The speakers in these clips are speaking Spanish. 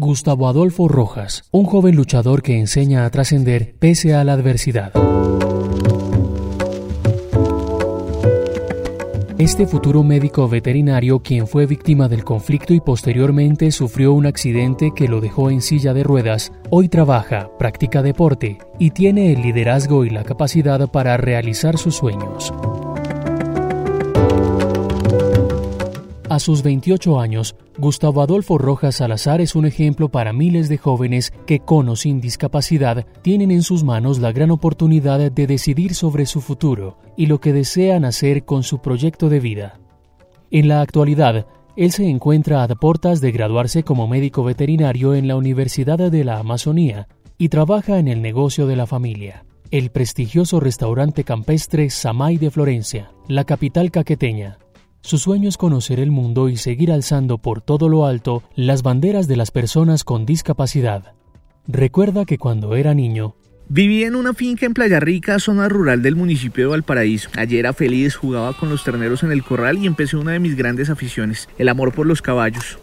Gustavo Adolfo Rojas, un joven luchador que enseña a trascender pese a la adversidad. Este futuro médico veterinario, quien fue víctima del conflicto y posteriormente sufrió un accidente que lo dejó en silla de ruedas, hoy trabaja, practica deporte y tiene el liderazgo y la capacidad para realizar sus sueños. A sus 28 años, Gustavo Adolfo Rojas Salazar es un ejemplo para miles de jóvenes que con o sin discapacidad tienen en sus manos la gran oportunidad de decidir sobre su futuro y lo que desean hacer con su proyecto de vida. En la actualidad, él se encuentra a puertas de graduarse como médico veterinario en la Universidad de la Amazonía y trabaja en el negocio de la familia, el prestigioso restaurante campestre Samay de Florencia, la capital caqueteña. Su sueño es conocer el mundo y seguir alzando por todo lo alto las banderas de las personas con discapacidad. Recuerda que cuando era niño, Viví en una finca en Playa Rica, zona rural del municipio de Valparaíso. Allí era feliz, jugaba con los terneros en el corral y empecé una de mis grandes aficiones, el amor por los caballos.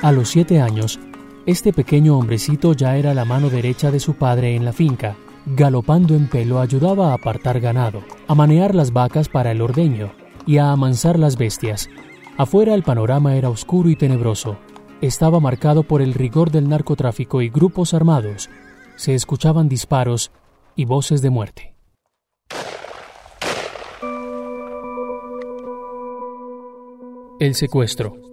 A los siete años, este pequeño hombrecito ya era la mano derecha de su padre en la finca galopando en pelo ayudaba a apartar ganado, a manear las vacas para el ordeño y a amansar las bestias. Afuera el panorama era oscuro y tenebroso. Estaba marcado por el rigor del narcotráfico y grupos armados. Se escuchaban disparos y voces de muerte. El secuestro.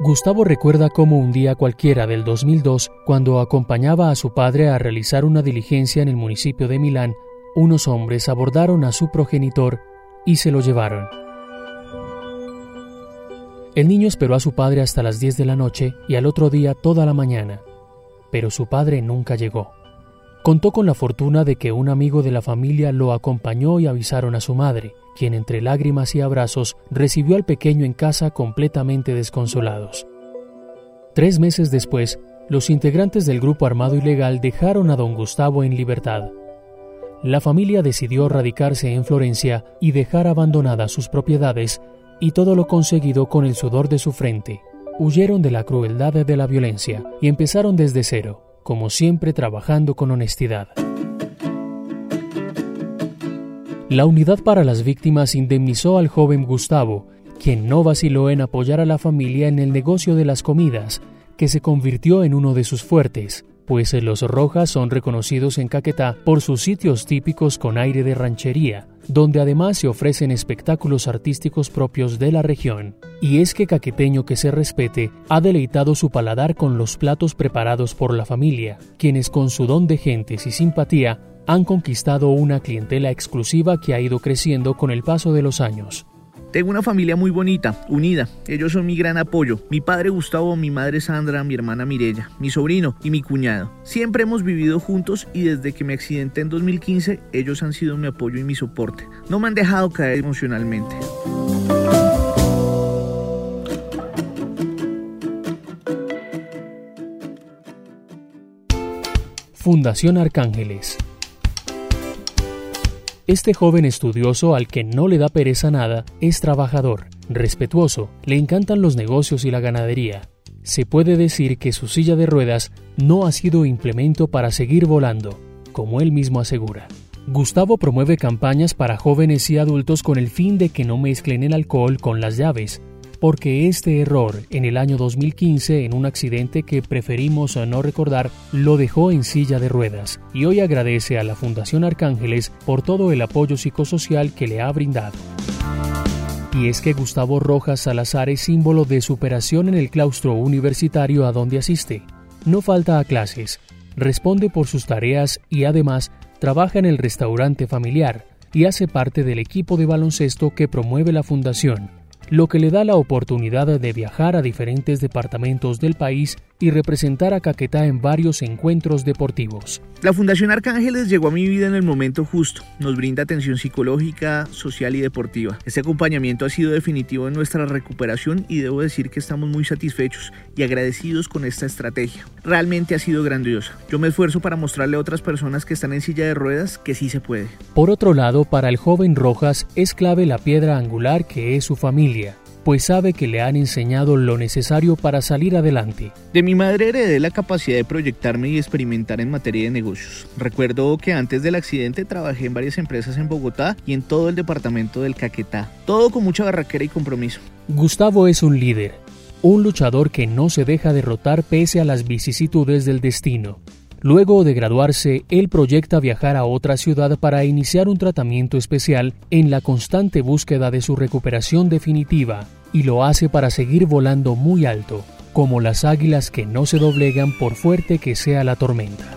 Gustavo recuerda cómo un día cualquiera del 2002, cuando acompañaba a su padre a realizar una diligencia en el municipio de Milán, unos hombres abordaron a su progenitor y se lo llevaron. El niño esperó a su padre hasta las 10 de la noche y al otro día toda la mañana, pero su padre nunca llegó. Contó con la fortuna de que un amigo de la familia lo acompañó y avisaron a su madre, quien entre lágrimas y abrazos recibió al pequeño en casa completamente desconsolados. Tres meses después, los integrantes del grupo armado ilegal dejaron a don Gustavo en libertad. La familia decidió radicarse en Florencia y dejar abandonadas sus propiedades y todo lo conseguido con el sudor de su frente. Huyeron de la crueldad de la violencia y empezaron desde cero, como siempre trabajando con honestidad. La Unidad para las Víctimas indemnizó al joven Gustavo, quien no vaciló en apoyar a la familia en el negocio de las comidas, que se convirtió en uno de sus fuertes, pues los Rojas son reconocidos en Caquetá por sus sitios típicos con aire de ranchería, donde además se ofrecen espectáculos artísticos propios de la región. Y es que Caqueteño que se respete ha deleitado su paladar con los platos preparados por la familia, quienes con su don de gentes y simpatía han conquistado una clientela exclusiva que ha ido creciendo con el paso de los años. Tengo una familia muy bonita, unida. Ellos son mi gran apoyo. Mi padre Gustavo, mi madre Sandra, mi hermana Mirella, mi sobrino y mi cuñado. Siempre hemos vivido juntos y desde que me accidenté en 2015, ellos han sido mi apoyo y mi soporte. No me han dejado caer emocionalmente. Fundación Arcángeles este joven estudioso al que no le da pereza nada es trabajador, respetuoso, le encantan los negocios y la ganadería. Se puede decir que su silla de ruedas no ha sido implemento para seguir volando, como él mismo asegura. Gustavo promueve campañas para jóvenes y adultos con el fin de que no mezclen el alcohol con las llaves, porque este error en el año 2015 en un accidente que preferimos no recordar lo dejó en silla de ruedas y hoy agradece a la Fundación Arcángeles por todo el apoyo psicosocial que le ha brindado. Y es que Gustavo Rojas Salazar es símbolo de superación en el claustro universitario a donde asiste. No falta a clases, responde por sus tareas y además trabaja en el restaurante familiar y hace parte del equipo de baloncesto que promueve la fundación lo que le da la oportunidad de viajar a diferentes departamentos del país y representar a Caquetá en varios encuentros deportivos. La Fundación Arcángeles llegó a mi vida en el momento justo. Nos brinda atención psicológica, social y deportiva. Este acompañamiento ha sido definitivo en nuestra recuperación y debo decir que estamos muy satisfechos y agradecidos con esta estrategia. Realmente ha sido grandiosa. Yo me esfuerzo para mostrarle a otras personas que están en silla de ruedas que sí se puede. Por otro lado, para el joven Rojas es clave la piedra angular que es su familia pues sabe que le han enseñado lo necesario para salir adelante. De mi madre heredé la capacidad de proyectarme y experimentar en materia de negocios. Recuerdo que antes del accidente trabajé en varias empresas en Bogotá y en todo el departamento del Caquetá, todo con mucha barraquera y compromiso. Gustavo es un líder, un luchador que no se deja derrotar pese a las vicisitudes del destino. Luego de graduarse, él proyecta viajar a otra ciudad para iniciar un tratamiento especial en la constante búsqueda de su recuperación definitiva, y lo hace para seguir volando muy alto, como las águilas que no se doblegan por fuerte que sea la tormenta.